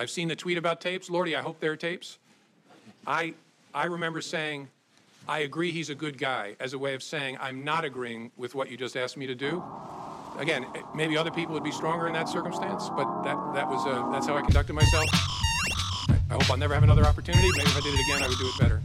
I've seen the tweet about tapes. Lordy, I hope they're tapes. I, I remember saying, I agree he's a good guy, as a way of saying I'm not agreeing with what you just asked me to do. Again, maybe other people would be stronger in that circumstance, but that, that was, uh, that's how I conducted myself. I, I hope I'll never have another opportunity. Maybe if I did it again, I would do it better.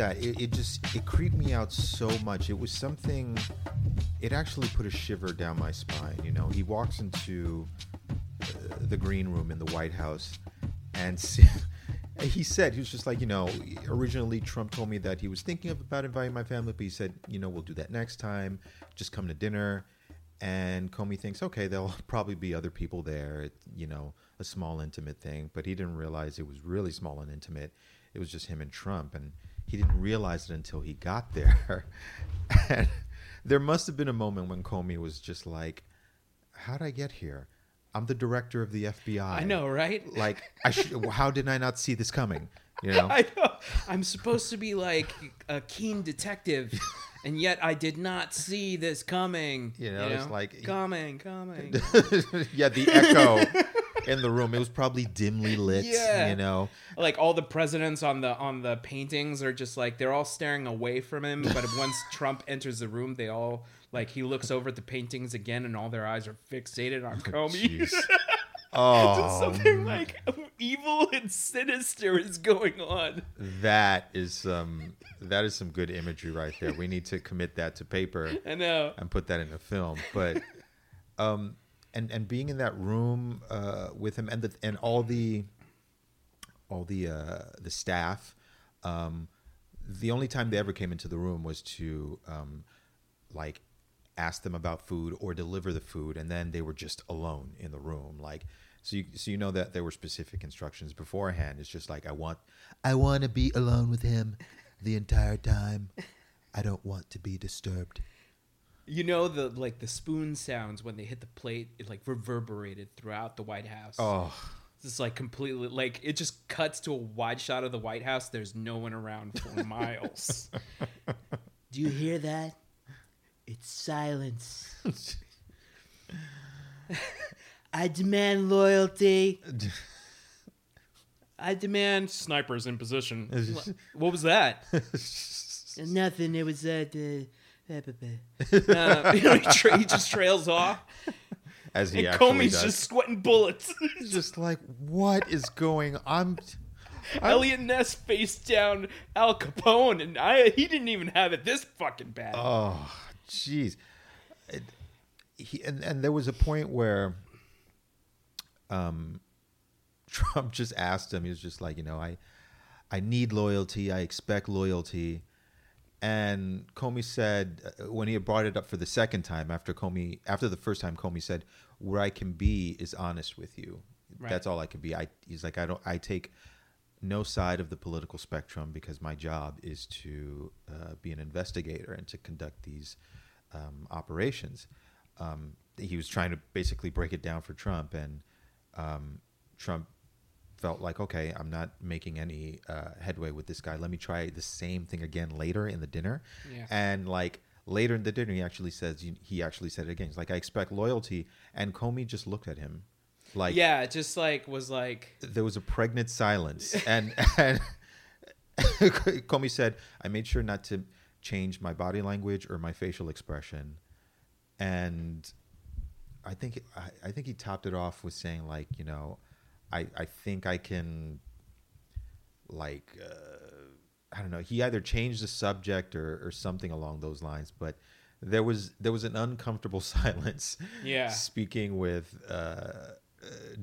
That, it, it just it creeped me out so much. It was something. It actually put a shiver down my spine. You know, he walks into uh, the green room in the White House, and he said he was just like, you know, originally Trump told me that he was thinking of about inviting my family, but he said, you know, we'll do that next time. Just come to dinner. And Comey thinks, okay, there'll probably be other people there. It, you know, a small intimate thing, but he didn't realize it was really small and intimate. It was just him and Trump, and he didn't realize it until he got there. and there must have been a moment when Comey was just like, "How'd I get here? I'm the director of the FBI. I know, right? Like, I should. how did I not see this coming? You know? I know. I'm supposed to be like a keen detective, and yet I did not see this coming. You know, it's like- coming, coming. yeah, the echo in the room. It was probably dimly lit. Yeah. You know. like all the presidents on the on the paintings are just like they're all staring away from him but once trump enters the room they all like he looks over at the paintings again and all their eyes are fixated on comey Jeez. Oh, something like evil and sinister is going on that is some that is some good imagery right there. We need to commit that to paper i know and put that in a film. But um and and being in that room uh with him and the and all the all the uh the staff um the only time they ever came into the room was to um like ask them about food or deliver the food and then they were just alone in the room like so you so you know that there were specific instructions beforehand. It's just like i want i want to be alone with him the entire time. I don't want to be disturbed you know the like the spoon sounds when they hit the plate it like reverberated throughout the white house oh It's like completely like it just cuts to a wide shot of the White House. There's no one around for miles. Do you hear that? It's silence. I demand loyalty. I demand snipers in position. What was that? Nothing. It was uh, the. Uh, you know, he, tra- he just trails off, as he and actually Comey's does. just sweating bullets. It's just like what is going i'm Eliot Ness faced down Al Capone, and I he didn't even have it this fucking bad. Oh, jeez. He and, and there was a point where, um, Trump just asked him. He was just like, you know, I, I need loyalty. I expect loyalty. And Comey said uh, when he had brought it up for the second time after Comey after the first time Comey said where I can be is honest with you. Right. That's all I can be. I he's like I don't I take no side of the political spectrum because my job is to uh, be an investigator and to conduct these um, operations. Um, he was trying to basically break it down for Trump, and um, Trump felt like, okay, I'm not making any uh, headway with this guy. Let me try the same thing again later in the dinner. Yeah. And like later in the dinner, he actually says he actually said it again. He's like, I expect loyalty, and Comey just looked at him, like yeah, it just like was like there was a pregnant silence, and and Comey said, I made sure not to change my body language or my facial expression, and I think I, I think he topped it off with saying like, you know, I I think I can like. Uh, I don't know. He either changed the subject or, or something along those lines, but there was there was an uncomfortable silence. Yeah. Speaking with uh, uh,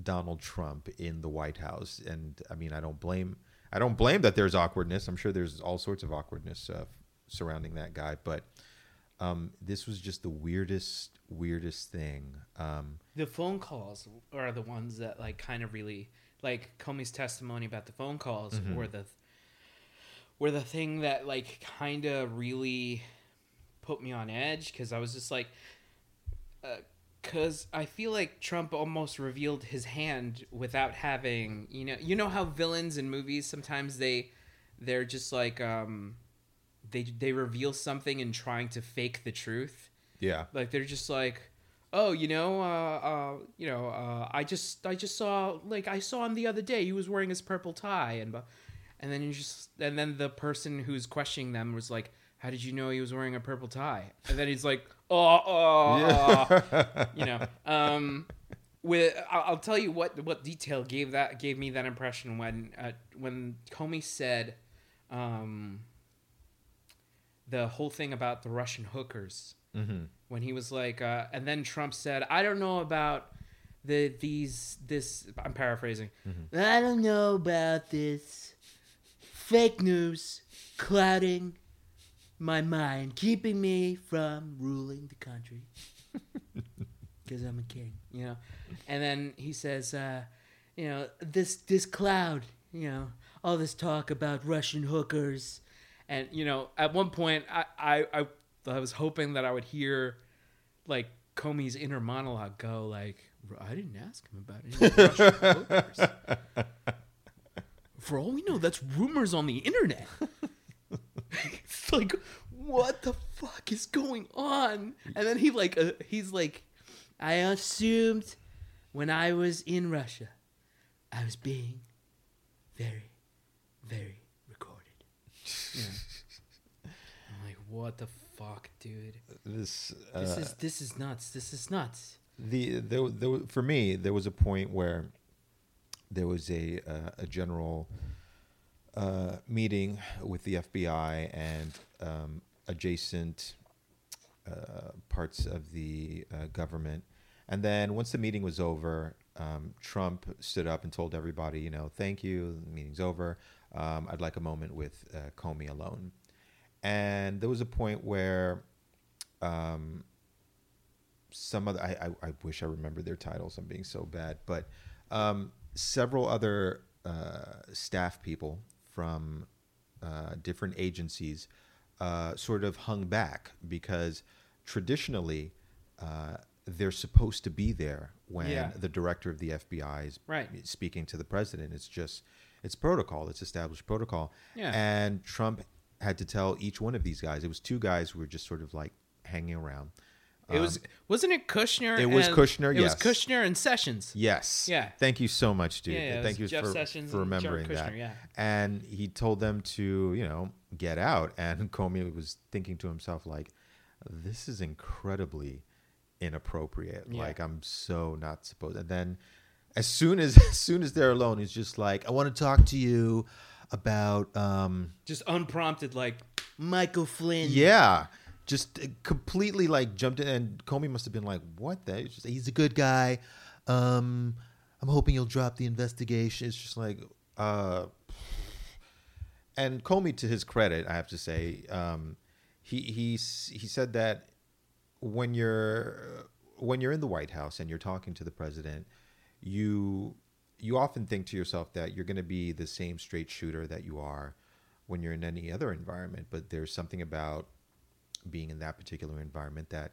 Donald Trump in the White House, and I mean, I don't blame I don't blame that there's awkwardness. I'm sure there's all sorts of awkwardness uh, surrounding that guy, but um, this was just the weirdest weirdest thing. Um, the phone calls are the ones that like kind of really like Comey's testimony about the phone calls Mm-hmm. were the were the thing that like kind of really put me on edge because I was just like because I feel like Trump almost revealed his hand without having you know you know how villains in movies sometimes they they're just like um they they reveal something and trying to fake the truth yeah, like they're just like oh you know uh, uh you know uh i just i just saw like i saw him the other day. He was wearing his purple tie and and then you just and then the person who's questioning them was like how did you know he was wearing a purple tie? And then he's like oh, oh, oh. you know um with I'll I'll tell you what what detail gave that gave me that impression when uh, when Comey said um the whole thing about the Russian hookers when he was like, uh, and then Trump said, "I don't know about the these this." I'm paraphrasing. I don't know about this fake news clouding my mind, keeping me from ruling the country because I'm a king, you know. And then he says, uh, you know, this this cloud, you know, all this talk about Russian hookers, and you know, at one point, I I I, I was hoping that I would hear like Comey's inner monologue go like, I didn't ask him about Russian. For all we know, that's rumors on the internet. it's like, what the fuck is going on? And then he like, uh, he's like, I assumed when I was in Russia, I was being very, very recorded. Yeah. I'm like, what the fuck, dude? this This uh, is this is nuts. This is nuts. the there, there for me there was a point where there was a uh, a general uh, meeting with the FBI and um, adjacent uh, parts of the uh, government, and then once the meeting was over, um, Trump stood up and told everybody, you know, thank you, the meeting's over. Um, I'd like a moment with uh, Comey alone, and there was a point where. Um, some other I, I, I wish I remember their titles. I'm being so bad, but um, several other uh, staff people from uh, different agencies uh, sort of hung back because traditionally uh, they're supposed to be there when Yeah. the director of the FBI is Right. speaking to the president. It's just it's protocol. It's established protocol. Yeah. And Trump had to tell each one of these guys. It was two guys who were just sort of like hanging around. It was wasn't it Kushner? Um, it was and- Kushner, It was yes. Kushner and Sessions. Yes. Yeah. Thank you so much, dude. Yeah, yeah, Thank you Jeff for, Sessions for remembering that. Yeah. And he told them to, you know, get out. And Comey was thinking to himself, like, this is incredibly inappropriate. Yeah. Like, I'm so not supposed. And then, as soon as as soon as they're alone, he's just like, I want to talk to you about, um, Just unprompted, like Michael Flynn. yeah. Just uh, completely like jumped in, and Comey must have been like, "What? the?" He's, just, he's a good guy. Um, I'm hoping you'll drop the investigation." It's just like, uh, and Comey, to his credit, I have to say, um, he he he said that when you're when you're in the White House and you're talking to the president, you you often think to yourself that you're going to be the same straight shooter that you are when you're in any other environment, but there's something about being in that particular environment that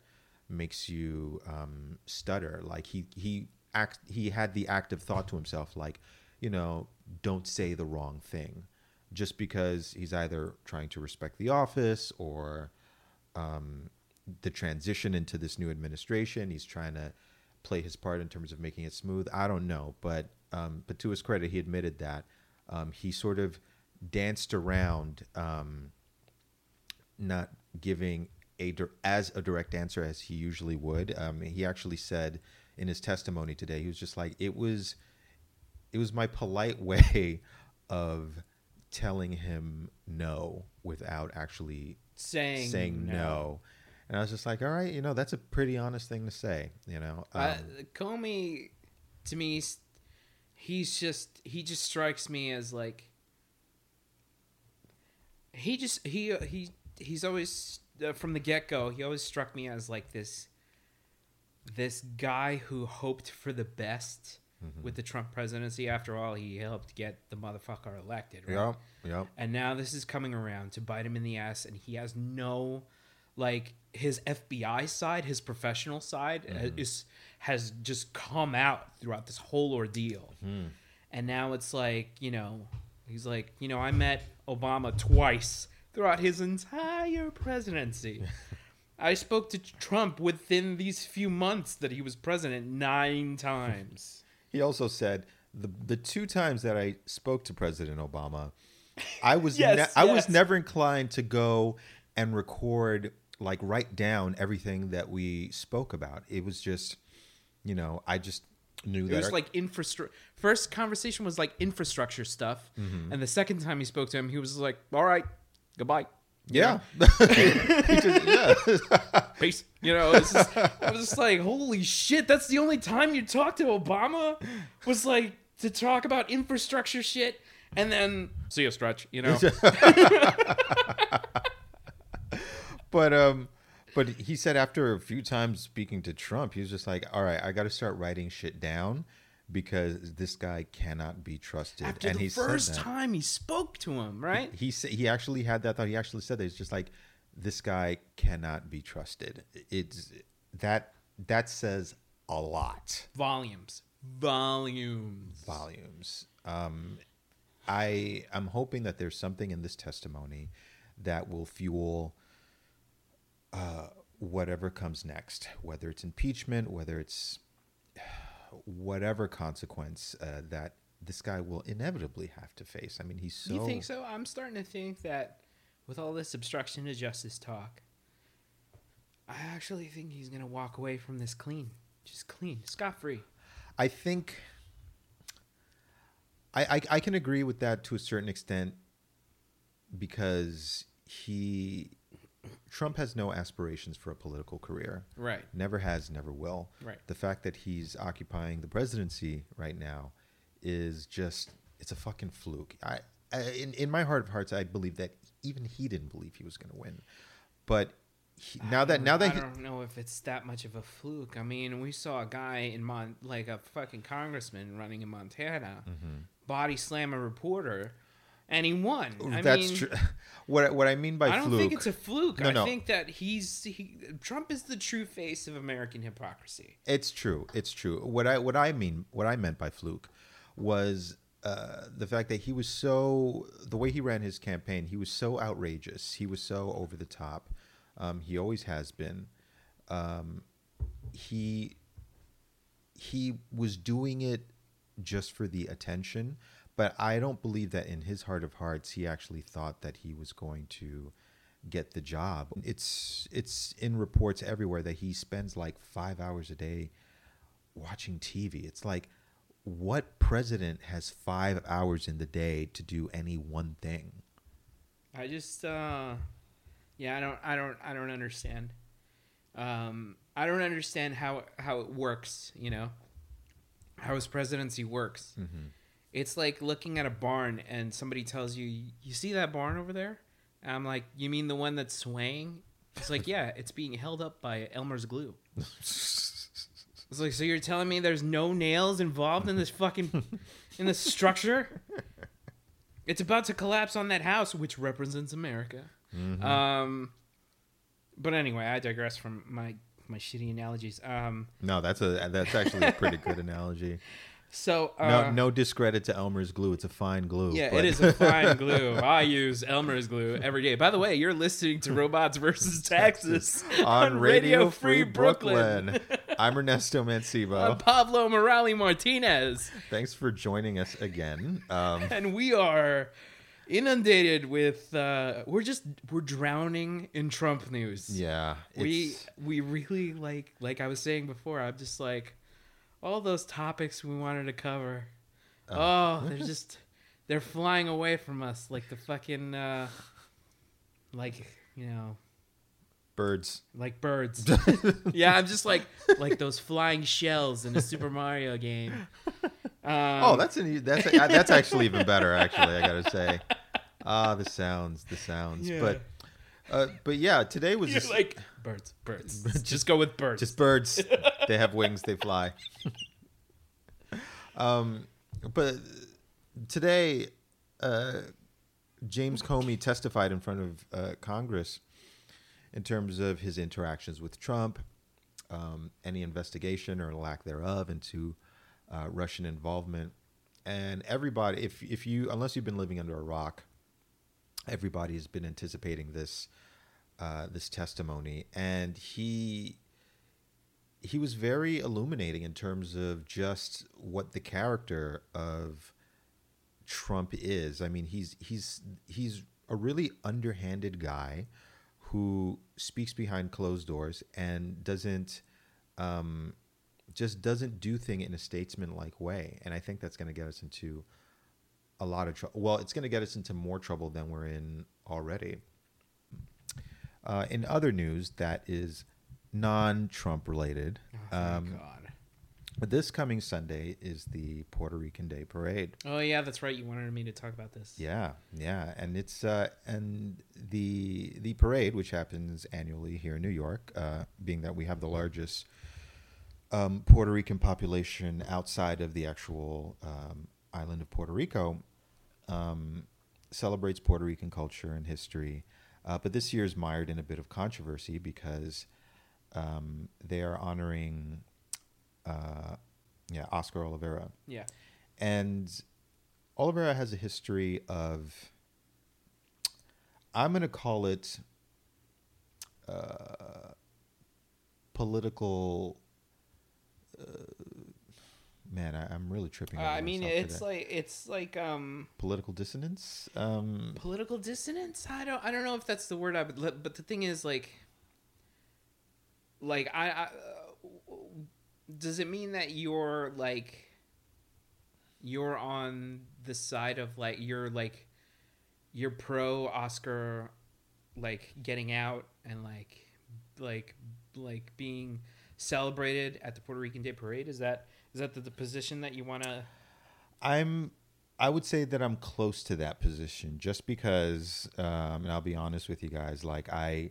makes you um, stutter. Like he he act he had the active thought to himself, like, you know, don't say the wrong thing just because he's either trying to respect the office or um, the transition into this new administration. He's trying to play his part in terms of making it smooth. I don't know, but um, but to his credit, he admitted that um, he sort of danced around um, not giving a as a direct answer as he usually would. Um, he actually said in his testimony today, he was just like, "It was, it was my polite way of telling him no without actually Saying saying no. no." And I was just like, "All right, you know, that's a pretty honest thing to say." You know, Uh, Comey, to me, he's just he just strikes me as like he just he he he's always uh, from the get go. He always struck me as like this this guy who hoped for the best with the Trump presidency. After all, he helped get the motherfucker elected, right? Yep, yep. And now this is coming around to bite him in the ass, and he has no, like his FBI side, his professional side uh, is has just come out throughout this whole ordeal. And now it's like you know, he's like you know, I met Obama twice throughout his entire presidency. I spoke to Trump within these few months that he was president nine times. He also said the the two times that I spoke to President Obama, I was Yes, ne- I was never inclined to go and record like write down everything that we spoke about. It was just, you know, I just knew It that was our- like infrastructure. First conversation was like infrastructure stuff, Mm-hmm. and the second time he spoke to him, he was like, "All right, goodbye, yeah, yeah. peace." You know, just, I was just like, "Holy shit!" That's the only time you talked to Obama was like to talk about infrastructure shit, and then see a stretch. You know, but um but he said after a few times speaking to Trump, he was just like, "All right, I got to start writing shit down because this guy cannot be trusted." after and the he said first that. time he spoke to him, right? he sa- he actually had that thought. He actually said that it's just like this guy cannot be trusted. It's that that says a lot Volumes, volumes. volumes. Um, I I'm hoping that there's something in this testimony that will fuel whatever comes next, whether it's impeachment, whether it's whatever consequence uh, that this guy will inevitably have to face. I mean, he's so. you think so? I'm starting to think that with all this obstruction to justice talk, I actually think he's gonna walk away from this clean, just clean, scot free. I think I, I I can agree with that to a certain extent because he Trump has no aspirations for a political career. Right. Never has, never will. Right. The fact that he's occupying the presidency right now is just it's a fucking fluke. I, I in in my heart of hearts I believe that even he didn't believe he was going to win. But he, now that now that I he, don't know if it's that much of a fluke. I mean, we saw a guy in Mon like a fucking congressman running in Montana, Mm-hmm. body slam a reporter, and he won. I that's mean, true. What what I mean by I don't fluke think it's a fluke. No, I no. think that he's he, Trump is the true face of American hypocrisy. It's true. It's true. What I what I mean what I meant by fluke was uh, the fact that he was so the way he ran his campaign. He was so outrageous. He was so over the top. Um, he always has been. Um, he he was doing it just for the attention, but I don't believe that in his heart of hearts he actually thought that he was going to get the job. It's it's in reports everywhere that he spends like 5 hours a day watching TV. It's like what president has 5 hours in the day to do any one thing? I just, uh, yeah, I don't, I don't, I don't understand. Um, I don't understand how how it works. You know, how his presidency works. It's like looking at a barn and somebody tells you, "You see that barn over there?" And I'm like, "You mean the one that's swaying?" It's like, "Yeah, it's being held up by Elmer's glue." It's like, so you're telling me there's no nails involved in this fucking in this structure? It's about to collapse on that house, which represents America. Um, but anyway, I digress from my my shitty analogies. Um, No, that's a that's actually a pretty good analogy. So uh, no, no discredit to Elmer's glue. It's a fine glue. Yeah, but- it is a fine glue. I use Elmer's glue every day. By the way, you're listening to Robots versus Taxes on Radio Free Brooklyn. I'm Ernesto I'm Pablo Morales Martinez, Thanks for joining us again. Um, and we are inundated with. Uh, we're just we're drowning in Trump news. yeah, we we really like like I was saying before. I'm just like all those topics we wanted to cover. Oh, they're just they're flying away from us like the fucking uh like you know birds. like birds. yeah, I'm just like like those flying shells in a Super Mario game. Um, Oh, that's an, that's a, that's actually even better. Actually, I gotta say. Ah, the sounds, the sounds. Yeah. But uh, but yeah, today was just, like birds, birds. just go with birds. just birds. they have wings. They fly. um, but today, uh, James Comey testified in front of uh, Congress in terms of his interactions with Trump, um, any investigation or lack thereof into uh, Russian involvement, and everybody, if if you unless you've been living under a rock, everybody has been anticipating this uh, this testimony, and he he was very illuminating in terms of just what the character of Trump is. I mean, he's he's he's a really underhanded guy who speaks behind closed doors and doesn't um, just doesn't do thing in a statesman-like way. And I think that's going to get us into a lot of trouble. Well, it's going to get us into more trouble than we're in already. Uh, in other news that is non-Trump related, Oh, um, God. but this coming Sunday is the Puerto Rican Day Parade. Oh yeah, that's right. You wanted me to talk about this. Yeah, yeah, and it's uh, and the the parade, which happens annually here in New York, uh, being that we have the largest um, Puerto Rican population outside of the actual um, island of Puerto Rico, um, celebrates Puerto Rican culture and history. Uh, but this year is mired in a bit of controversy because um, they are honoring, uh, yeah, Oscar Oliveira Yeah. and Oliveira has a history of I'm going to call it uh, political uh, man I, I'm really tripping Uh, I mean, it's today. like it's like um political dissonance um political dissonance. I don't I don't know if that's the word I would. let- But the thing is, like, like I, I uh, does it mean that you're like you're on the side of like you're like you're pro Oscar like getting out and like like like being celebrated at the Puerto Rican Day Parade? Is that is that the, the position that you want to? I'm I would say that I'm close to that position just because um, and I'll be honest with you guys like I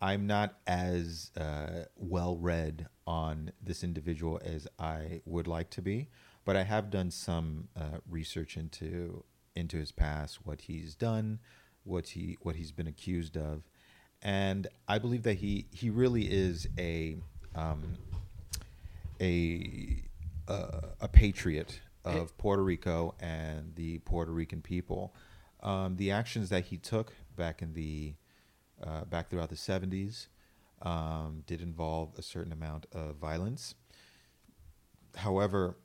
I'm not as uh, well read on this individual as I would like to be, but I have done some uh, research into into his past, what he's done, what he what he's been accused of, and I believe that he he really is a um, a a patriot of Puerto Rico and the Puerto Rican people. Um, the actions that he took back in the uh, back throughout the 70s um, did involve a certain amount of violence. However,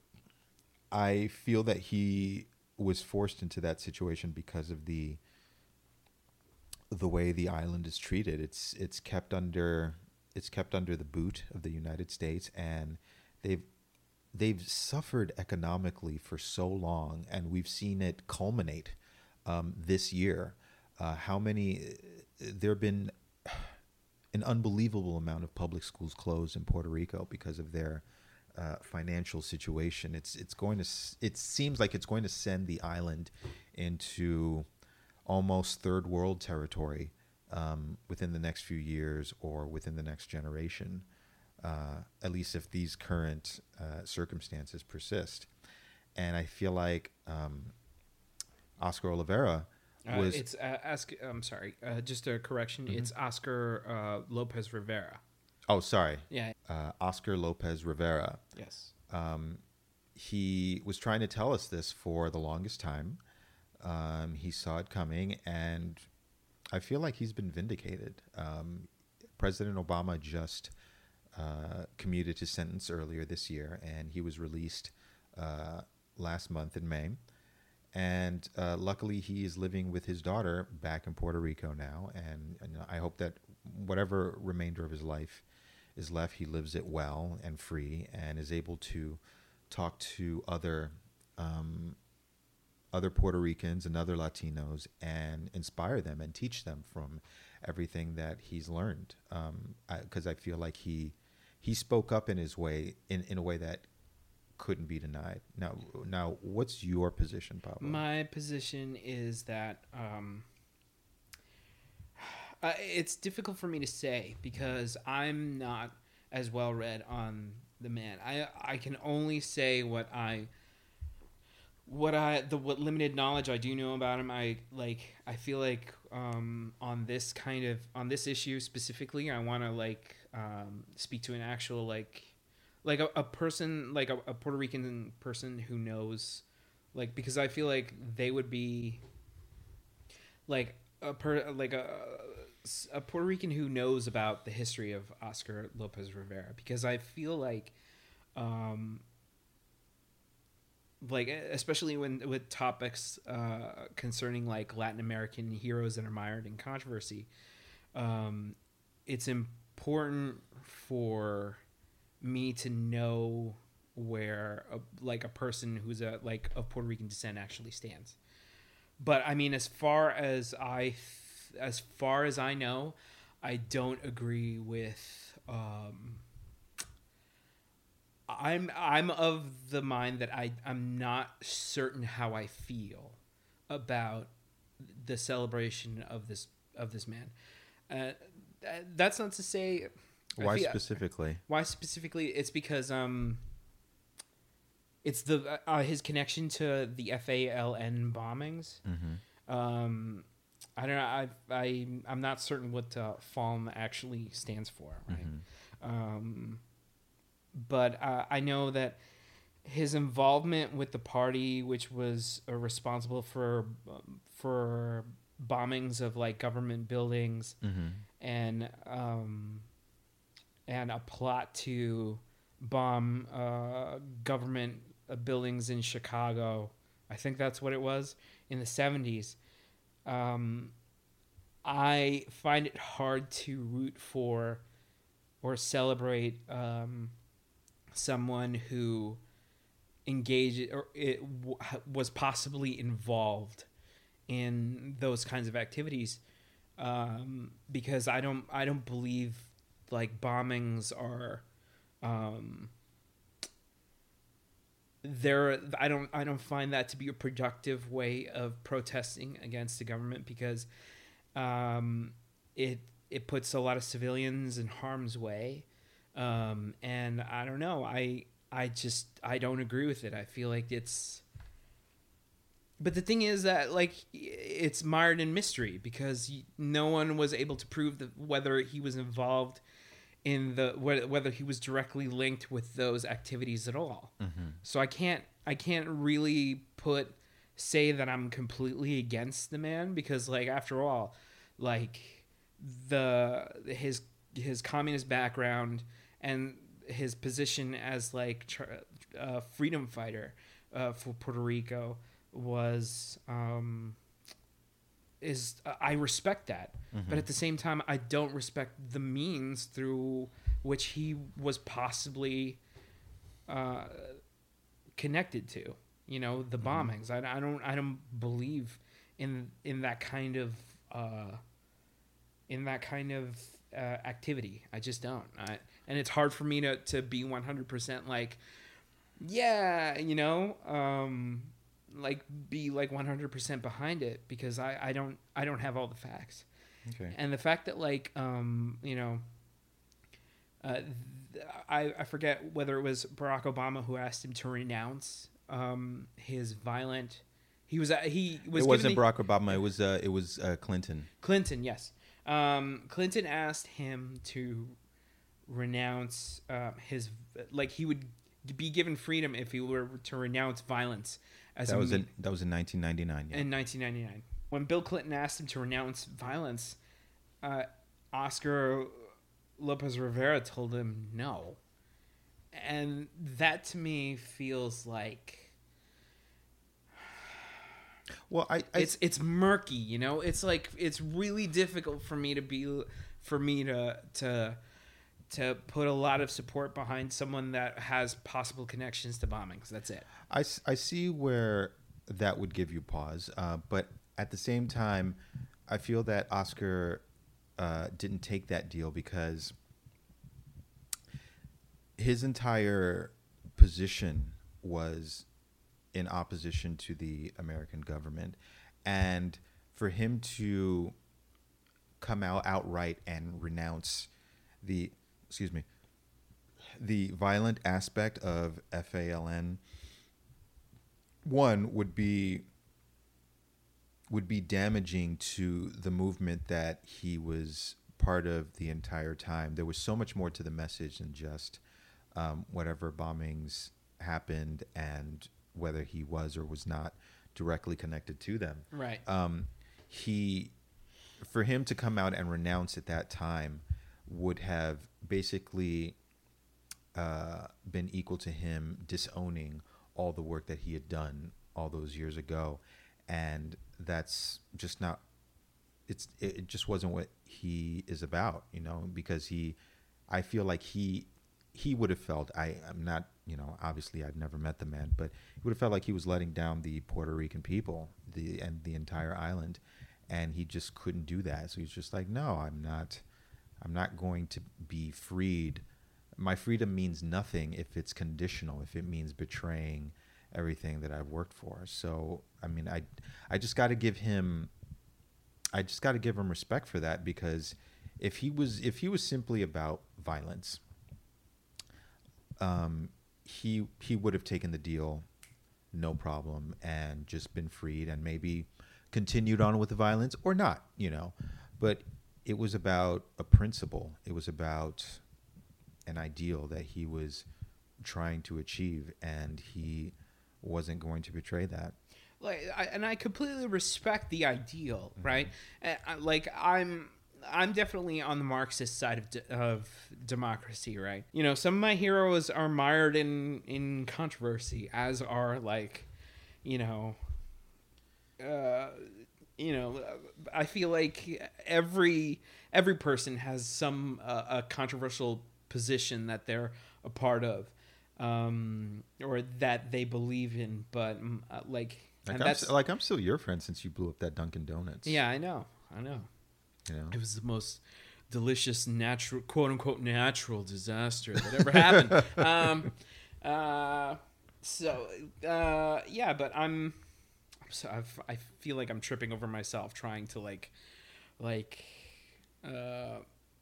I feel that he was forced into that situation because of the the way the island is treated. It's it's kept under it's kept under the boot of the United States, and they've they've suffered economically for so long, and we've seen it culminate um, this year. Uh, how many there have been an unbelievable amount of public schools closed in Puerto Rico because of their uh, financial situation. It's it's going to it seems like it's going to send the island into almost third world territory um, within the next few years or within the next generation. Uh, at least if these current uh, circumstances persist, and I feel like um, Oscar Oliveira Uh, was it's uh, ask. I'm sorry. Uh, just a correction. It's Oscar uh, Lopez Rivera. oh sorry Yeah. uh, Oscar Lopez Rivera. Yes. he was trying to tell us this for the longest time. Um, he saw it coming, and I feel like he's been vindicated. Um, President Obama just uh, commuted his sentence earlier this year, and he was released uh, last month in May. And uh, luckily, he is living with his daughter back in Puerto Rico now. And, and I hope that whatever remainder of his life is left, he lives it well and free, and is able to talk to other um, other Puerto Ricans and other Latinos and inspire them and teach them from everything that he's learned. Because um, I, I, feel like he he spoke up in his way in, in a way that couldn't be denied. Now, now, what's your position, Pablo? My position is that um, uh, it's difficult for me to say because I'm not as well read on the man. I I can only say what I what I the what limited knowledge I do know about him. I like I feel like um, on this kind of on this issue specifically, I want to like um, speak to an actual like like a, a person like a, a Puerto Rican person who knows like because I feel like they would be like a per like a a Puerto Rican who knows about the history of Oscar Lopez Rivera. Because I feel like um like especially when with topics uh, concerning like Latin American heroes that are mired in controversy, um, it's important for me to know where a, like a person who's a like of Puerto Rican descent actually stands. But I mean, as far as I, as far as I know, I don't agree with. Um, I'm I'm of the mind that I I'm not certain how I feel about the celebration of this of this man. Uh, that's not to say. Why specifically? Why specifically? It's because um. It's the uh, his connection to the FALN bombings. Mm-hmm. Um, I don't know. I I I'm not certain what uh, FALN actually stands for. Right. Mm-hmm. Um but uh, I know that his involvement with the party, which was uh, responsible for um, for bombings of like government buildings mm-hmm. And um, and a plot to bomb uh, government uh, buildings in Chicago. I think that's what it was in the seventies. Um, I find it hard to root for or celebrate um, someone who engaged or it w- was possibly involved in those kinds of activities um, because I don't I don't believe like bombings are um, there I don't I don't find that to be a productive way of protesting against the government because um, it it puts a lot of civilians in harm's way um, and I don't know. I I just I don't agree with it. I feel like it's. But the thing is that like it's mired in mystery because no one was able to prove that whether he was involved in the whether he was directly linked with those activities at all. Mm-hmm. So I can't I can't really put say that I'm completely against the man because like after all, like the his his communist background and his position as like a uh, freedom fighter uh, for Puerto Rico was um, is uh, I respect that, mm-hmm. but at the same time I don't respect the means through which he was possibly uh, connected to. You know the mm-hmm. bombings. Mm-hmm. I, I don't I don't believe in in that kind of uh, in that kind of uh, activity. I just don't. I, and it's hard for me to to be 100% like yeah you know um like be like 100% behind it because i i don't i don't have all the facts okay and the fact that like um you know uh, I, I forget whether it was Barack Obama who asked him to renounce um, his violent. He was uh, he was. It wasn't the, Barack Obama. It was uh, it was uh, Clinton. Clinton, yes. Um, Clinton asked him to renounce uh, his like he would be given freedom if he were to renounce violence as That was in that was in 1999. Yeah. in 1999 when Bill Clinton asked him to renounce violence. Uh, Oscar Lopez Rivera told him no, and that to me feels like well, I, I it's it's murky. You know, it's like it's really difficult for me to be for me to to to put a lot of support behind someone that has possible connections to bombings. That's it. I, I see where that would give you pause, uh, but at the same time, I feel that Oscar uh, didn't take that deal because his entire position was in opposition to the American government, and for him to come out outright and renounce the excuse me the violent aspect of FALN one would be would be damaging to the movement that he was part of the entire time. There was so much more to the message than just um, whatever bombings happened and whether he was or was not directly connected to them. Right. Um, he, for him to come out and renounce at that time, would have basically uh, been equal to him disowning all the work that he had done all those years ago, and that's just not. It's it just wasn't what he is about, you know, because he, I feel like he, he would have felt I I'm not you know obviously I've never met the man, but he would have felt like he was letting down the Puerto Rican people, the and the entire island, and he just couldn't do that. So he's just like, no, I'm not. I'm not going to be freed. My freedom means nothing if it's conditional, if it means betraying everything that I've worked for. So, I mean, I I just got to give him I just got to give him respect for that because if he was if he was simply about violence, um, he he would have taken the deal, no problem, and just been freed and maybe continued on with the violence or not, you know. But it was about a principle. It was about an ideal that he was trying to achieve, and he wasn't going to betray that. like I, and I completely respect the ideal, right? And I- like I'm I'm definitely on the Marxist side of de- of democracy, right? You know, some of my heroes are mired in in controversy, as are like, you know, uh, you know, I feel like every every person has some uh, a controversial position that they're a part of, um, or that they believe in, but mm, uh, like, Like and I'm, that's s- like I'm still your friend since you blew up that Dunkin' Donuts. yeah, I know, I know. you know. It was the most delicious natural, quote unquote, natural disaster that ever happened. um, uh, so uh, yeah, but I'm, so I've, I feel like I'm tripping over myself trying to like, like, uh,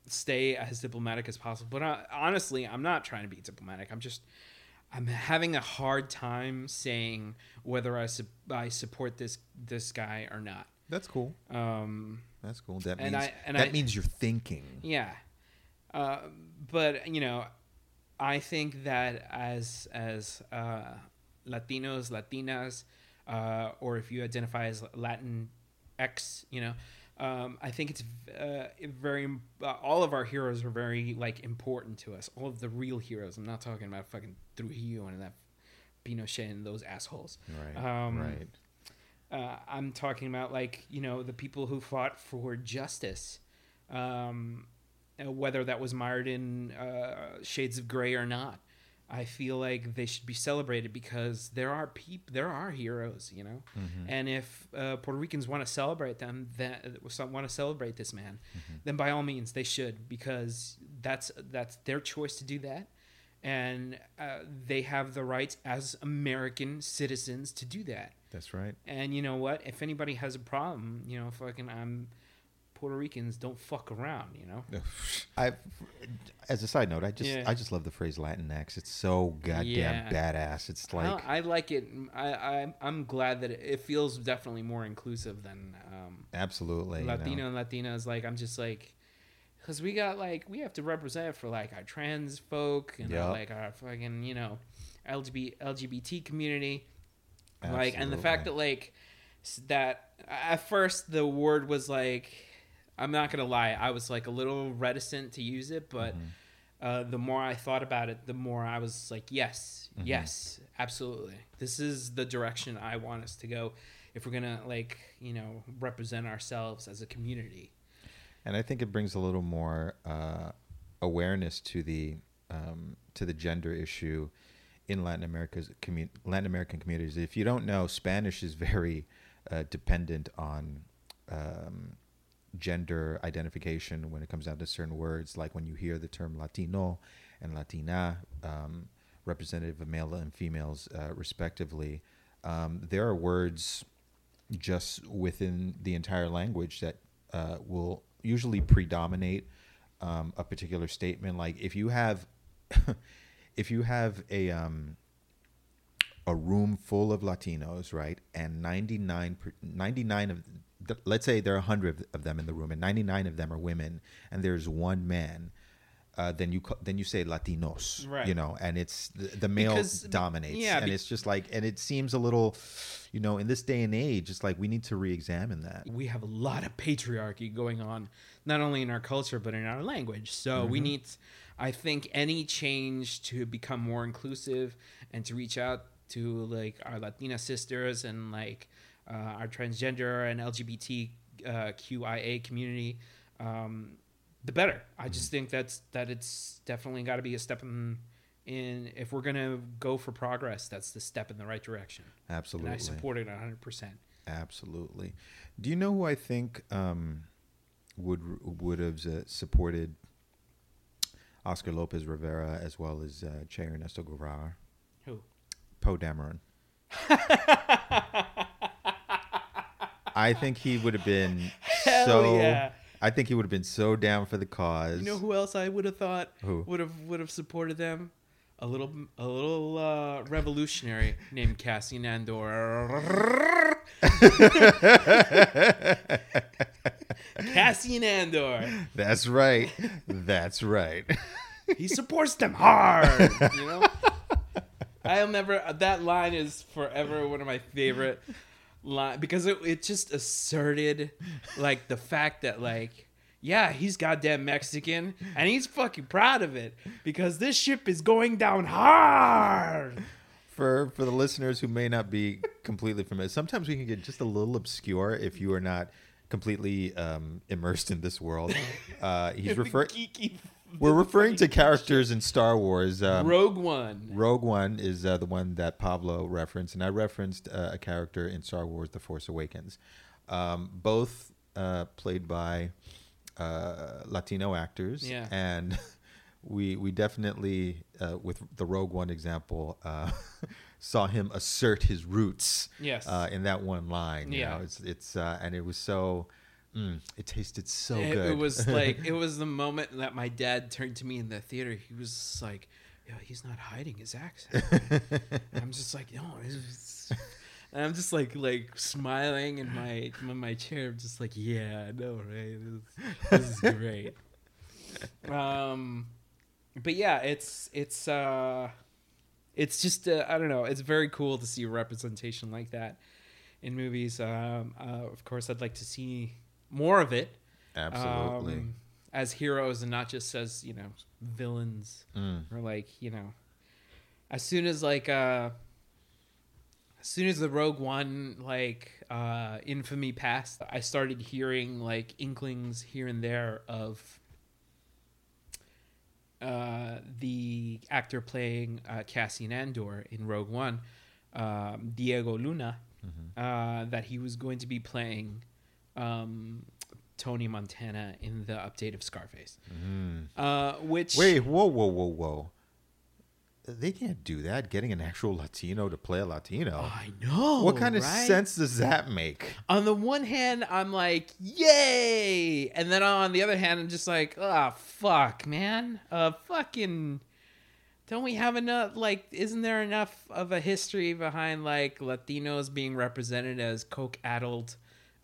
stay as diplomatic as possible. But uh, honestly, I'm not trying to be diplomatic. I'm just. I'm having a hard time saying whether I, su- I support this this guy or not. That's cool. Um, That's cool. That means I- that I- means you're thinking. yeah, uh, but you know, I think that as as uh, Latinos, Latinas, uh, or if you identify as Latin X, you know, um, I think it's uh, very. Uh, all of our heroes are very like important to us. All of the real heroes. I'm not talking about fucking Trujillo and that Pinochet and those assholes. Right. Um, right. Uh, I'm talking about like you know the people who fought for justice, um, uh, whether that was mired in uh, shades of gray or not. I feel like they should be celebrated because there are peop- there are heroes, you know. And if uh, Puerto Ricans want to celebrate them, that want to celebrate this man, then by all means they should because that's that's their choice to do that, and uh, they have the rights as American citizens to do that. That's right. And you know what? If anybody has a problem, you know, fucking, I'm Puerto Ricans don't fuck around, you know. I, as a side note, I just Yeah. I just love the phrase Latinx. It's so goddamn Yeah. badass. It's like I like it. I, I I'm glad that it, it feels definitely more inclusive than um, absolutely you know. Latino and Latinas. Like I'm just like, because we got like we have to represent for like our trans folk and our, like our fucking you know, LGBT LGBT community, like, and the fact that like that at first the word was like, I'm not gonna lie, I was like a little reticent to use it, but. Mm-hmm. Uh, the more I thought about it, the more I was like, yes, Mm-hmm. yes, absolutely. This is the direction I want us to go if we're gonna like, you know, represent ourselves as a community. and I think it brings a little more uh, awareness to the um, to the gender issue in Latin America's Latin American communities. If you don't know, Spanish is very uh, dependent on um, gender identification when it comes down to certain words. Like when you hear the term Latino and Latina, um, representative of male and females, uh, respectively, um, there are words just within the entire language that uh, will usually predominate um, a particular statement. Like if you have, if you have a um, a room full of Latinos, right, and 99, 99 of, th- let's say there are 100 of them in the room, and 99 of them are women, and there's one man, uh, then you then you say Latinos, Right. you know, and it's the, the male Because- dominates, yeah, and be- it's just like, and it seems a little, you know, in this day and age, it's like we need to re-examine that. We have a lot of patriarchy going on, not only in our culture but in our language. So we need, I think, any change to become more inclusive and to reach out to like our Latina sisters and like uh, our transgender and LGBT uh, QIA community. Um, the better. I just think that's that it's definitely got to be a step in in if we're gonna go for progress. That's the step in the right direction. Absolutely, And I support it hundred percent. Absolutely. Do you know who I think um, would would have supported Oscar Lopez Rivera as well as uh, Che Ernesto Guevara? Who? Poe Dameron. I think he would have been Hell so. yeah. I think he would have been so down for the cause. You know who else I would have thought Who? would have would have supported them? A little a little uh, revolutionary named Cassian Andor. Cassian Andor. That's right. That's right. He supports them hard. You know. I'll never. That line is forever one of my favorite line because it, it just asserted like the fact that like yeah he's goddamn Mexican and he's fucking proud of it because this ship is going down hard. for for the listeners who may not be completely familiar, sometimes we can get just a little obscure if you are not completely um, immersed in this world. Uh, he's referring. We're referring to characters in Star Wars. Um, Rogue One. Rogue One is uh, the one that Pablo referenced, and I referenced uh, a character in Star Wars: The Force Awakens. Um, both uh, played by uh, Latino actors, Yeah. and we we definitely, uh, with the Rogue One example, uh, saw him assert his roots. Yes. uh, in that one line. You Yeah. know, it's it's uh, and it was so. Mm, it tasted so it, good. it was like it was the moment that my dad turned to me in the theater. He was like, "Yeah, he's not hiding his accent." I'm just like, "No." It's, and I'm just like like smiling in my in my chair. I'm just like, "Yeah, I know, right? This, this is great." um, but yeah, it's it's uh, it's just uh, I don't know. It's very cool to see representation like that in movies. Um, uh, of course, I'd like to see more of it Absolutely. um, as heroes and not just as you know villains Mm. or like you know as soon as like uh as soon as the rogue one like uh infamy passed i started hearing like inklings here and there of uh the actor playing uh cassian andor in rogue one um diego luna uh that he was going to be playing um tony montana in the update of scarface uh which Wait, whoa, whoa, whoa, whoa. They can't do that. Getting an actual Latino to play a Latino. I know. what kind of sense does that make? On the one hand, I'm like, yay! And then on the other hand, I'm just like, ah, fuck, man. Uh, fucking. Don't we have enough? Like, isn't there enough of a history behind, like, Latinos being represented as coke addled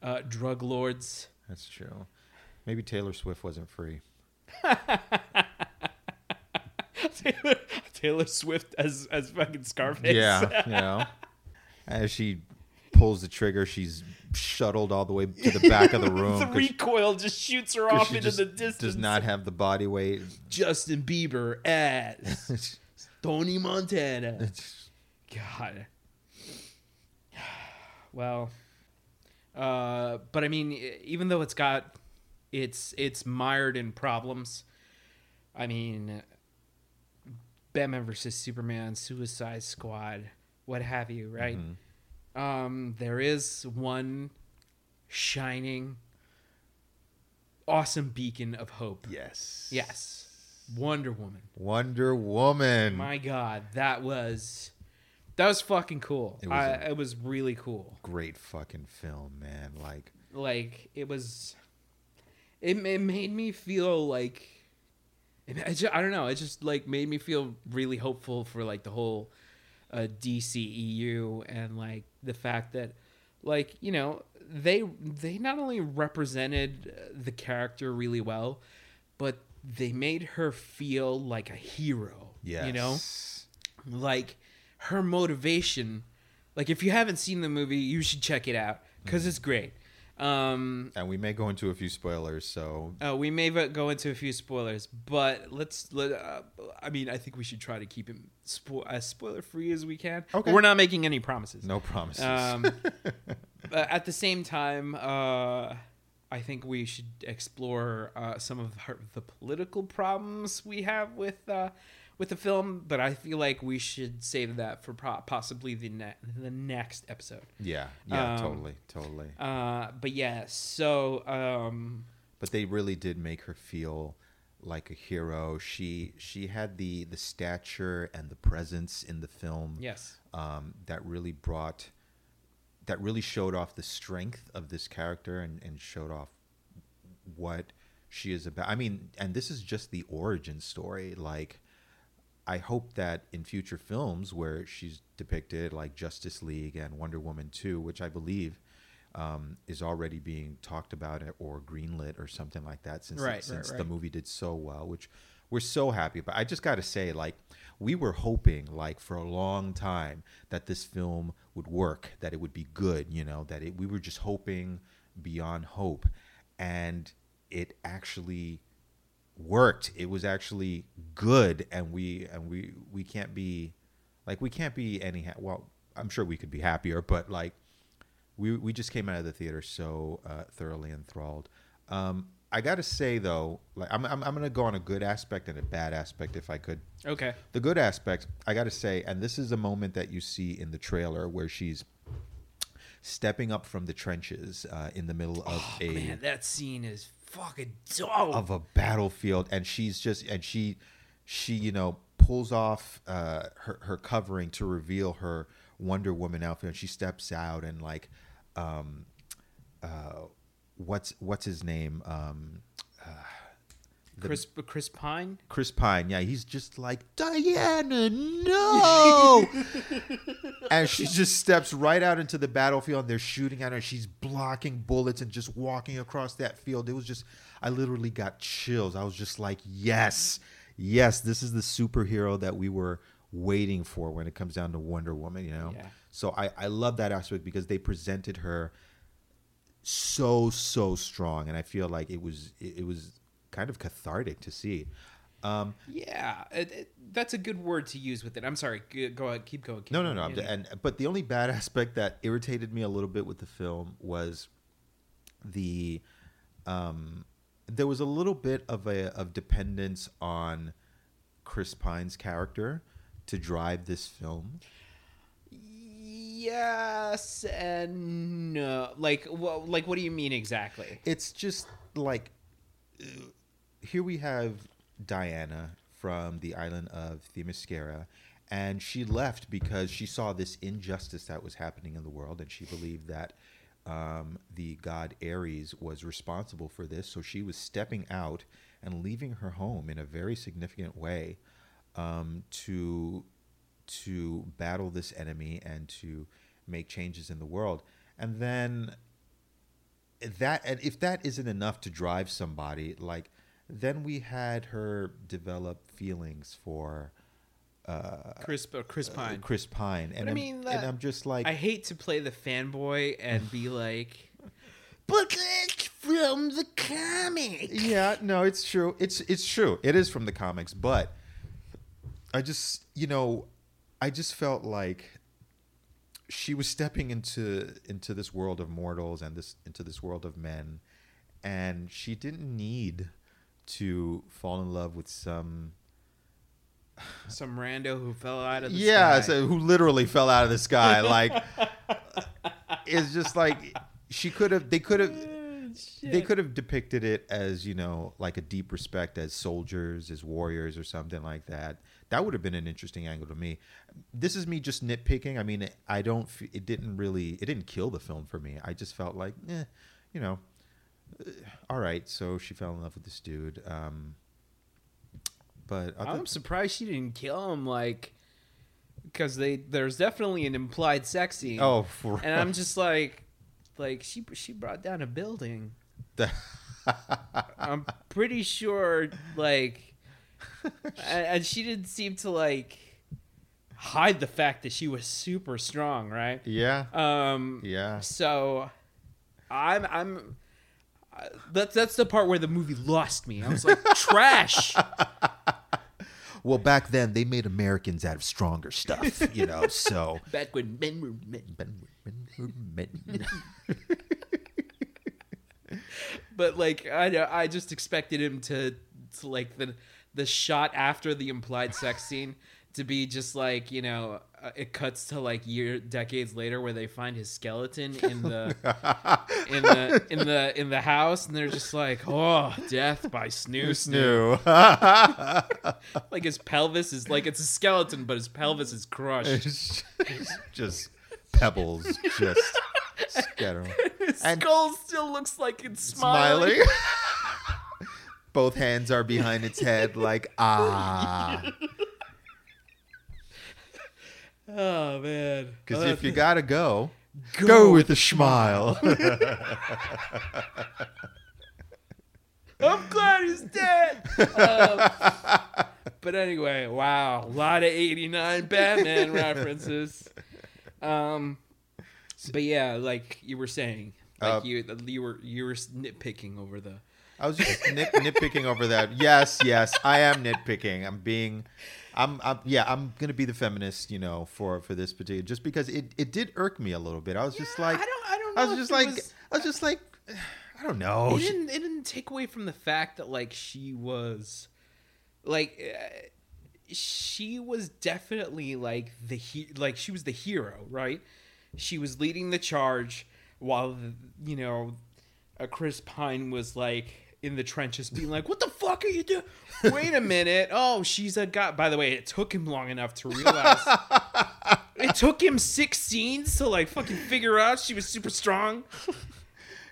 uh, drug lords? That's true. Maybe Taylor Swift wasn't free. Taylor, Taylor Swift as as fucking Scarface. Yeah, you know. As she pulls the trigger, she's shuttled all the way to the back of the room. the recoil just shoots her off into the distance. does not have the body weight. Justin Bieber as Tony Montana. God. Well, uh, but I mean, even though it's got, it's it's mired in problems. I mean, Batman versus Superman, Suicide Squad, what have you, right? Um, there is one shining, awesome beacon of hope. Yes. Yes, Wonder Woman. Wonder Woman. My God, that was that was fucking cool. It was I, it was really cool. Great fucking film, man. Like Like it was, it, it made me feel like, it, I, just, I don't know. It just like made me feel really hopeful for like the whole uh, DCEU and like the fact that like you know they they not only represented the character really well, but they made her feel like a hero. yes. you know. like her motivation. Like if you haven't seen the movie you should check it out because it's great. Um And we may go into a few spoilers, so. Uh, we may go into a few spoilers but let's let uh, i mean i think we should try to keep it spo- as spoiler free as we can. Okay. we're not making any promises. No promises. um, but at the same time, uh, I think we should explore uh, some of her, the political problems we have with uh, with the film. But I feel like we should save that for pro- possibly the ne- the next episode. yeah, yeah, um, totally, totally. Uh, but yeah, so um, but they really did make her feel like a hero. She she had the the stature and the presence in the film yes, um, that really brought that really showed off the strength of this character and, and showed off what she is about. I mean, and this is just the origin story. Like, I hope that in future films where she's depicted, like Justice League and Wonder Woman 2, which I believe um, is already being talked about or greenlit or something like that since, Right, right, since the movie did so well, which we're so happy. But I just got to say, like, we were hoping, like, for a long time that this film would work, that it would be good, you know, that it, we were just hoping beyond hope. And it actually worked. It was actually good, and we and we we can't be like we can't be any ha- well. I'm sure we could be happier, but like we we just came out of the theater so uh, thoroughly enthralled. Um, I got to say though, like I'm, I'm I'm gonna go on a good aspect and a bad aspect if I could. okay, The good aspect, I got to say, and this is a moment that you see in the trailer where she's stepping up from the trenches uh, in the middle of a Oh, man, that scene is fucking dope. of a battlefield and she's just and she she you know pulls off uh her, her covering to reveal her wonder woman outfit and she steps out and like um uh what's what's his name um Chris Chris Pine. Chris Pine, yeah, he's just like Diana, no, and she just steps right out into the battlefield. and They're shooting at her. She's blocking bullets and just walking across that field. It was just, I literally got chills. I was just like, yes, yes, this is the superhero that we were waiting for when it comes down to Wonder Woman. You know, Yeah. so I I love that aspect because they presented her so so strong, and I feel like it was it, it was kind of cathartic to see. Um, Yeah, it, it, that's a good word to use with it. I'm sorry. Go, ahead. Keep going. Keep no, no, no. I'm and but the only bad aspect that irritated me a little bit with the film was the um, there was a little bit of a of dependence on Chris Pine's character to drive this film. Yes and no. Like, well, like, what do you mean exactly? It's just like here we have Diana from the island of Themyscira, and she left because she saw this injustice that was happening in the world, and she believed that um, the god Ares was responsible for this. So she was stepping out and leaving her home in a very significant way um, to to battle this enemy and to make changes in the world. And then that and if that isn't enough to drive somebody like then we had her develop feelings for uh, uh, Chris uh, Chris Pine. Chris Pine, and I I'm, mean, and uh, I'm just like, I hate to play the fanboy and be like, but that's from the comic. yeah, no, it's true. It's it's true. It is from the comics, but I just, you know, I just felt like she was stepping into into this world of mortals and this into this world of men, and she didn't need to fall in love with some Some rando who fell out of the yeah, sky. so who literally fell out of the sky. Like, it's just like she could have. They could have. They could have depicted it as you know, like a deep respect as soldiers, as warriors, or something like that. That would have been an interesting angle to me. This is me just nitpicking. I mean, I don't. It didn't really. It didn't kill the film for me. I just felt like, eh, you know, all right. So she fell in love with this dude. Um, but other, I'm surprised she didn't kill him, like, because they there's definitely an implied sex scene. oh, for and I'm just like, like she she brought down a building. I'm pretty sure, like, and, she didn't seem to like hide the fact that she was super strong, right? yeah, Um, yeah. so I'm I'm uh, that's that's the part where the movie lost me. I was like, trash. Well, back then they made Americans out of stronger stuff, you know. So Back when men were men. but like I I just expected him to, to like the the shot after the implied sex scene to be just like you know uh, it cuts to like year decades later where they find his skeleton in the in the in the in the house and they're just like oh death by snu snu like his pelvis is like it's a skeleton but his pelvis is crushed just pebbles, just scattering. his And- skull still looks like it's smiling. Smiling. Both hands are behind its head, like ah. oh man Because Uh, if you gotta go, go go, with with a smile. I'm glad he's dead. Um, but anyway, wow, a lot of '89 Batman references. Um, but yeah, like you were saying, like Uh, you you were you were nitpicking over the. I was just nit- nitpicking over that. Yes, yes, I am nitpicking. I'm being, I'm, I'm, yeah, I'm gonna be the feminist, you know, for for this particular, just because it it did irk me a little bit. I was just like, I don't I don't I was just like, was- I was just like, I don't know. it didn't it didn't take away from the fact that like she was like uh, she was definitely like the he- like she was the hero right she was leading the charge while you know uh, chris pine was like in the trenches being like what the fuck are you doing wait a minute. Oh she's a guy. By the way it took him long enough to realize. It took him six scenes to like fucking figure out she was super strong.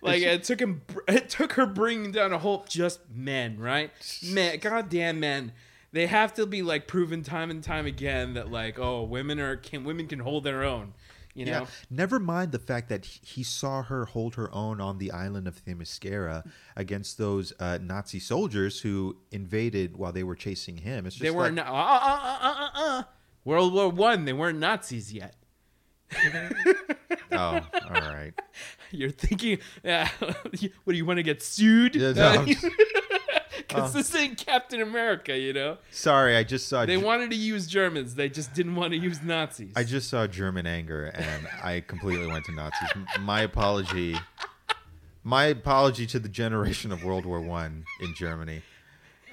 Like it took him, it took her bringing down a whole just men, right? Men, goddamn men. They have to be like proven time and time again that like, oh, women are can women can hold their own, you know. Yeah. Never mind the fact that he- saw her hold her own on the island of Themyscira against those uh, Nazi soldiers who invaded while they were chasing him. It's just They were like, not uh, uh, uh, uh, uh, uh. World War One. They weren't Nazis yet. oh, all right. You're thinking, yeah, what do you want to get sued? Yeah, no, Because this ain't Captain America, you know. Sorry, I just saw. They wanted to use Germans. They just didn't want to use Nazis. I just saw German anger, and I completely went to Nazis. My apology. My apology to the generation of World War One in Germany.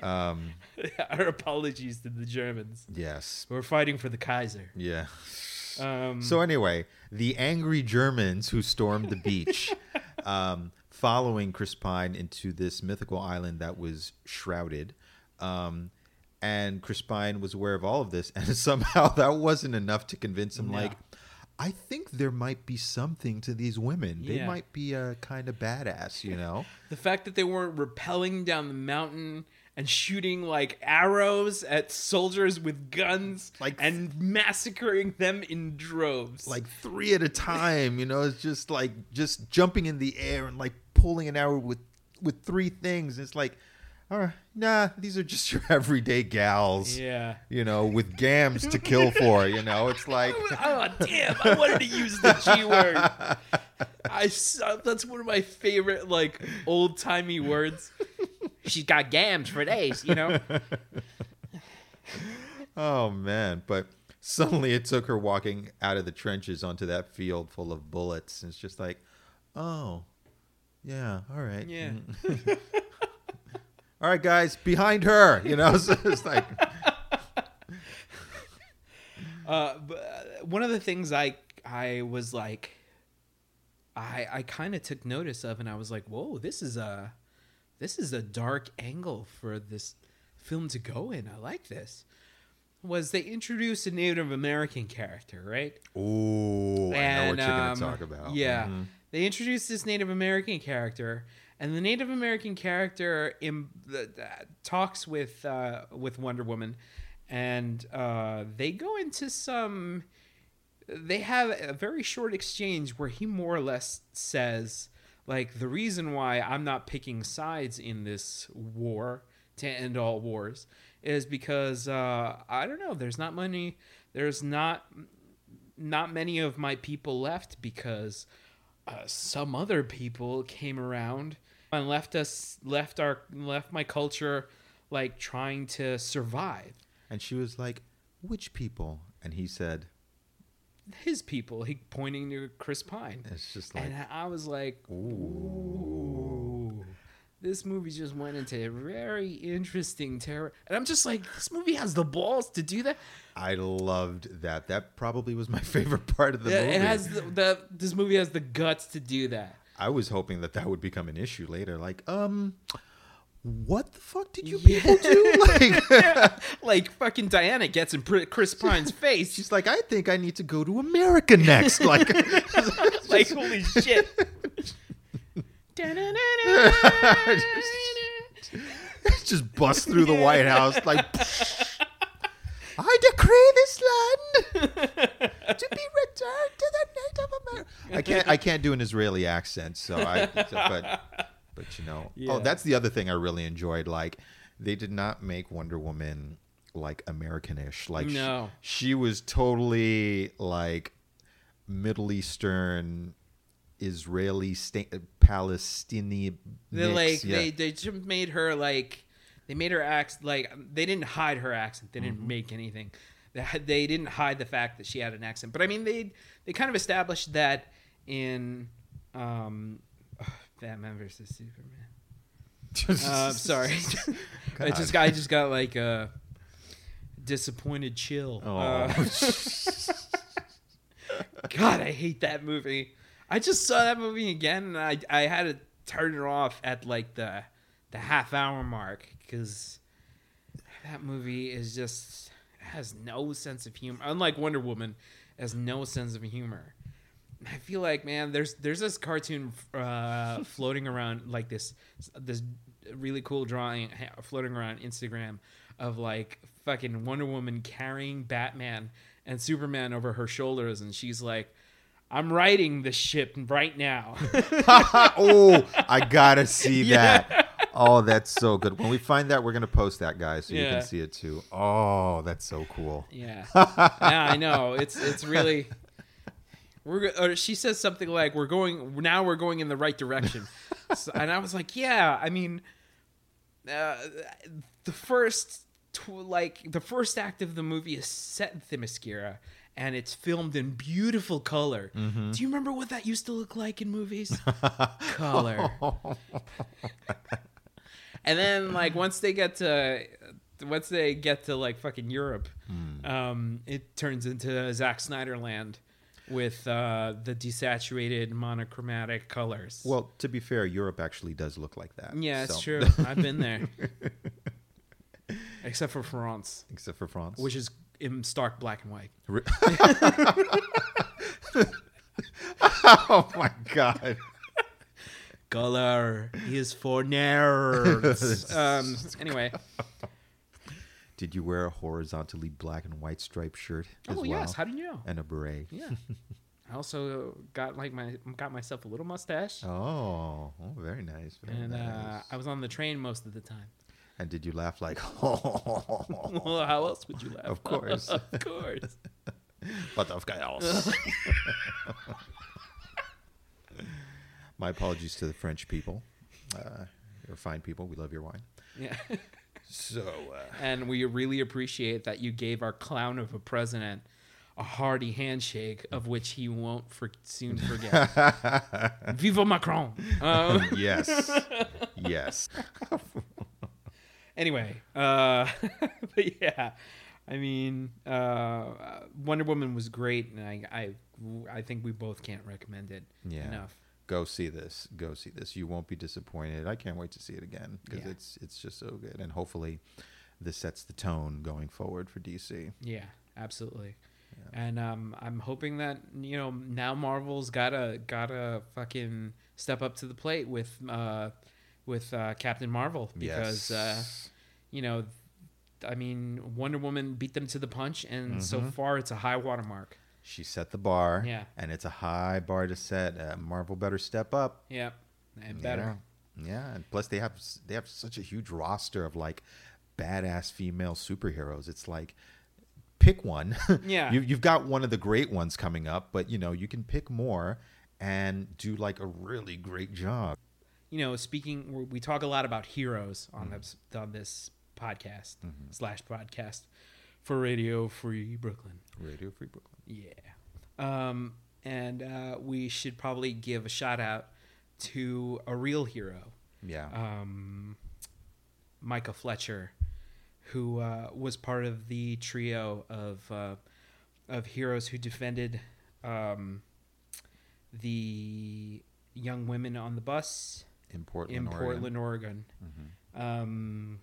Um, Our apologies to the Germans. yes, We're fighting for the Kaiser. yeah. Um, So anyway, the angry Germans who stormed the beach, um, following Chris Pine into this mythical island that was shrouded, um, and Chris Pine was aware of all of this, and somehow that wasn't enough to convince him. No. Like, I think there might be something to these women. They might be a kind of badass, you know. the fact that they weren't rappelling down the mountain and shooting like arrows at soldiers with guns, Like- and massacring them in droves. like three at a time. You know, it's just like just jumping in the air and like pulling an arrow with with three things. It's like, all right, nah, these are just your everyday gals. Yeah. You know, with gams to kill for. You know, it's like oh damn! I wanted to use the G word. I uh, that's one of my favorite like old timey words. She's got gams for days, you know. Oh man, but suddenly it took her walking out of the trenches onto that field full of bullets. And it's just like, oh, yeah, all right. Yeah. Mm. all right, guys, behind her. You know, so it's like, Uh, but uh, one of the things I I was like, I I kind of took notice of, and I was like, whoa, this is a this is a dark angle for this film to go in. I like this. Was they introduced a Native American character, right? ooh, I know what you're gonna um, talk about. Yeah, Mhm. they introduced this Native American character, and the Native American character in, the, the- talks with uh, with Wonder Woman, and uh, they go into some. They have a very short exchange where he more or less says, like, the reason why I'm not picking sides in this war to end all wars is because uh, I don't know. There's not money. There's not not many of my people left because uh, some other people came around and left us left our left my culture like trying to survive And she was like, which people? And he said, his people he pointing to chris pine it's just like, and i was like ooh this movie just went into a very interesting terror and i'm just like this movie has the balls to do that I loved that. That probably was my favorite part of the Yeah, movie. it has the, the this movie has the guts to do that I was hoping that that would become an issue later. Like, um, what the fuck did you Yeah. people do? Like, like fucking diana gets in chris pine's face she's like, I think I need to go to America next. Like, like holy shit. just bust through the White House. Like, I decree this land to be returned to the Native American. I can't. I can't do an Israeli accent, so I. So, but, but you know. Yeah. Oh, that's the other thing I really enjoyed. Like, they did not make Wonder Woman like Americanish. Like, she- No. she, was totally like Middle Eastern. Israeli, sta- Palestinian. They like yeah. they they just made her like they made her act like they didn't hide her accent. They didn't make anything. They, they didn't hide the fact that she had an accent. But I mean they they kind of established that in um Batman versus Superman. Uh, sorry. I just got I just got like a disappointed chill. Oh. Uh, God, I hate that movie. I just saw that movie again, and I I had to turn it off at like the the half hour mark because that movie is just has no sense of humor. Unlike Wonder Woman, has no sense of humor. I feel like man, there's there's this cartoon uh, floating around like this this really cool drawing floating around Instagram of like fucking Wonder Woman carrying Batman and Superman over her shoulders, and she's like, "I'm riding the ship right now." oh, I gotta see Yeah. that. Oh, that's so good. When we find that, we're gonna post that, guys, so you can see it too. Oh, that's so cool. Yeah, yeah, I know. It's it's really. We're or she says something like, "We're going now. We're going in the right direction," so, and I was like, "Yeah." I mean, uh, the first tw- like the first act of the movie is set in Themyscira, and it's filmed in beautiful color. Do you remember what that used to look like in movies? color. and then like once they get to once they get to like fucking Europe, um, it turns into Zack Snyder land with uh, the desaturated monochromatic colors. Well, to be fair, Europe actually does look like that. yeah, it's so- true. I've been there, except for France, Except for France. which is in stark black and white. Oh my god. Color is for nerds. um. Anyway. Did you wear a horizontally black and white striped shirt as Oh well? yes. How did you know? and a beret. Yeah. I also got like my got myself a little mustache, Oh, oh, very nice. Very and uh. I was on the train most of the time. And did you laugh like, well, how else would you laugh? Of course. of course. what of chaos? My apologies to the French people. Uh, you're fine people. We love your wine. Yeah. So, uh, and we really appreciate that you gave our clown of a president a hearty handshake, of which he won't for- soon forget. Viva Macron! Um, yes, yes. anyway, uh, but yeah, I mean, uh, Wonder Woman was great, and I, I, I think we both can't recommend it Yeah. enough. Go see this. Go see this. You won't be disappointed. I can't wait to see it again because Yeah. it's it's just so good, and hopefully, this sets the tone going forward for DC. Yeah, absolutely. And um, I'm hoping that you know now Marvel's gotta gotta fucking step up to the plate with uh, with uh, Captain Marvel because uh, you know, I mean Wonder Woman beat them to the punch, and so Mm-hmm. far it's a high watermark. She set the bar. Yeah. and it's a high bar to set. Uh, Marvel better step up. Yeah, and better. Yeah. yeah, and plus they have they have such a huge roster of like badass female superheroes. It's like pick one. Yeah. you, you've got one of the great ones coming up, but you know you can pick more and do like a really great job. You know, speaking, we- talk a lot about heroes on this on this podcast slash podcast for Radio Free Brooklyn. Radio Free Brooklyn. Yeah. Um, and uh, we should probably give a shout out to a real hero, Yeah, um, Micah Fletcher, who uh, was part of the trio of uh, of heroes who defended um, the young women on the bus in Portland, in Oregon. Portland, Oregon. Um,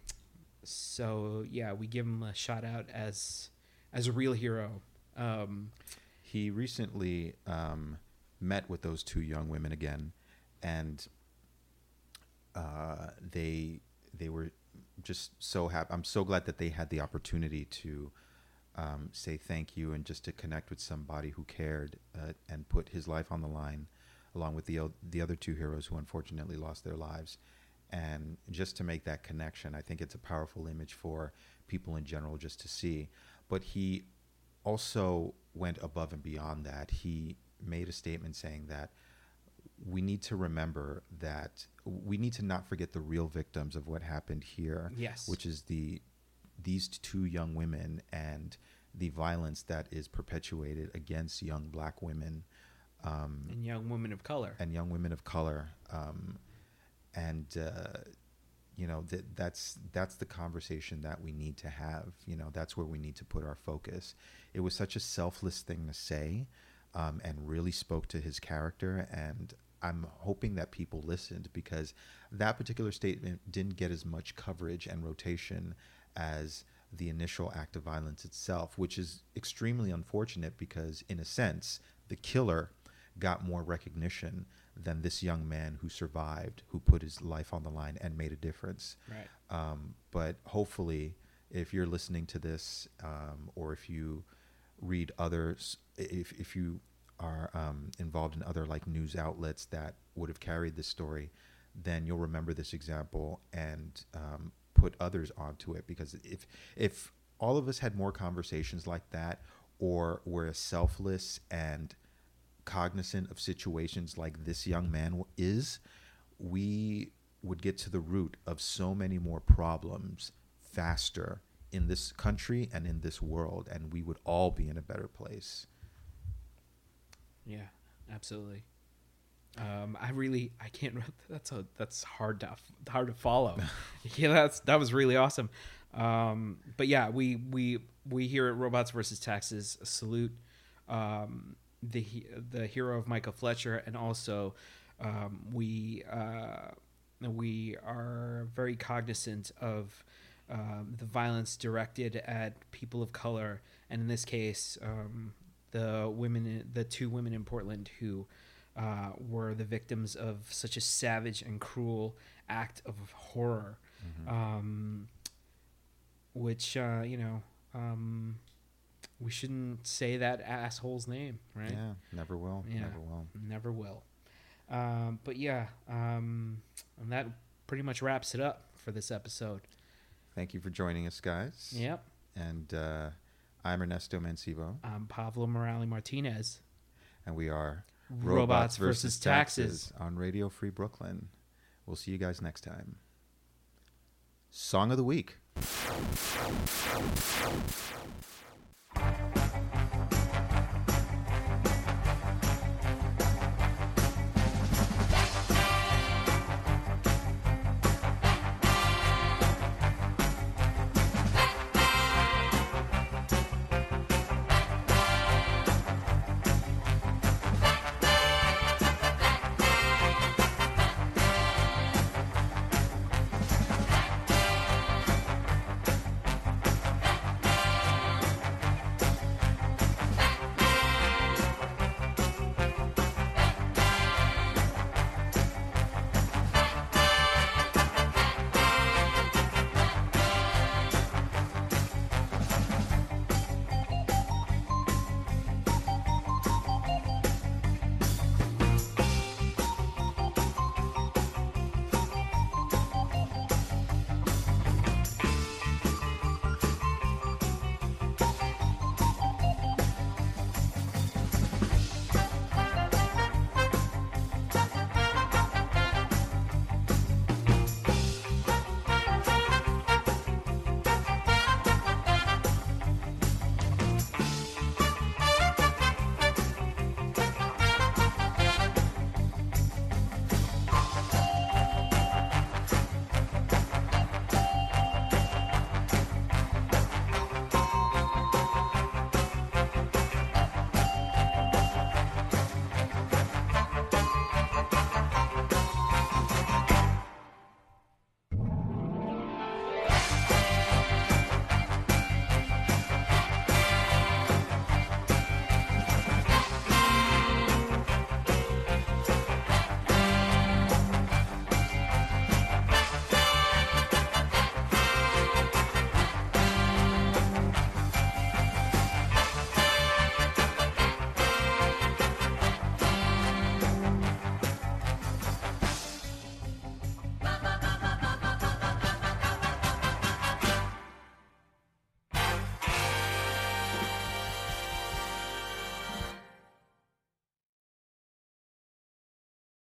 so yeah, we give him a shout out as as a real hero. Um, He recently um, met with those two young women again, and uh, they they were just so happy. I'm so glad that they had the opportunity to um, say thank you and just to connect with somebody who cared uh, and put his life on the line, along with the the other two heroes who unfortunately lost their lives. And just to make that connection, I think it's a powerful image for people in general just to see. But he also went above and beyond that. He made a statement saying that we need to remember that we need to not forget the real victims of what happened here. Yes. Which is the these two young women and the violence that is perpetuated against young black women um, and young women of color. and young women of color. Um, and uh, you know that that's that's the conversation that we need to have. You know that's where we need to put our focus. It was such a selfless thing to say, um, and really spoke to his character. And I'm hoping that people listened because that particular statement didn't get as much coverage and rotation as the initial act of violence itself, which is extremely unfortunate because, in a sense, the killer got more recognition than this young man who survived, who put his life on the line and made a difference. Right. Um, but hopefully, if you're listening to this, um, or if you read others, if if you are um, involved in other like news outlets that would have carried this story, then you'll remember this example and um, put others onto it. Because if if all of us had more conversations like that, or were as selfless and cognizant of situations like this young man is, we would get to the root of so many more problems faster in this country and in this world, and we would all be in a better place. Yeah, absolutely. Um, I really, I can't. That's a that's hard to hard to follow. yeah, that's that was really awesome. Um, but yeah, we we we here at Robots versus Taxes salute um, the the hero of Micah Fletcher, and also um, we uh, we are very cognizant of um, the violence directed at people of color, and in this case, um, the women, the two women in Portland who uh, were the victims of such a savage and cruel act of horror, um, which uh, you know. We shouldn't say that asshole's name, right? Yeah, never will. Yeah. Never will. Never will. Um, but yeah, um, and that pretty much wraps it up for this episode. Thank you for joining us, guys. Yep. And uh, I'm Ernesto Mancivo, I'm Pablo Morales Martinez. and we are Robots versus Taxes. on Radio Free Brooklyn. We'll see you guys next time. Song of the week.